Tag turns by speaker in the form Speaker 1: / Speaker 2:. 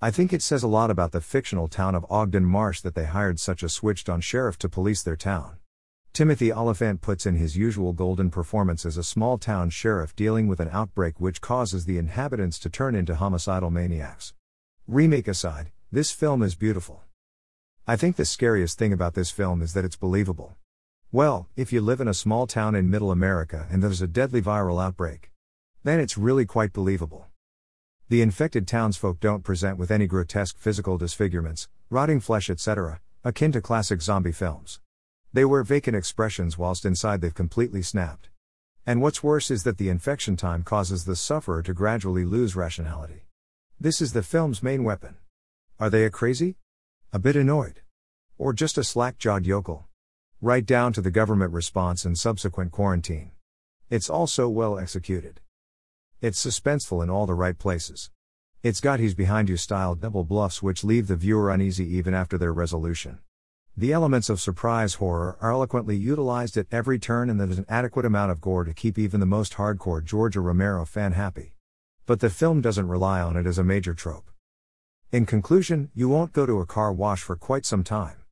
Speaker 1: I think it says a lot about the fictional town of Ogden Marsh that they hired such a switched on sheriff to police their town. Timothy Olyphant puts in his usual golden performance as a small town sheriff dealing with an outbreak which causes the inhabitants to turn into homicidal maniacs. Remake aside, this film is beautiful. I think the scariest thing about this film is that it's believable. Well, if you live in a small town in middle America and there's a deadly viral outbreak, then it's really quite believable. The infected townsfolk don't present with any grotesque physical disfigurements, rotting flesh, etc., akin to classic zombie films. They wear vacant expressions whilst inside they've completely snapped. And what's worse is that the infection time causes the sufferer to gradually lose rationality. This is the film's main weapon. Are they a crazy? A bit annoyed? Or just a slack jawed yokel? Right down to the government response and subsequent quarantine. It's all so well executed. It's suspenseful in all the right places. It's got he's behind you style double bluffs which leave the viewer uneasy even after their resolution. The elements of surprise horror are eloquently utilized at every turn, and there's an adequate amount of gore to keep even the most hardcore George A. Romero fan happy. But the film doesn't rely on it as a major trope. In conclusion, you won't go to a car wash for quite some time.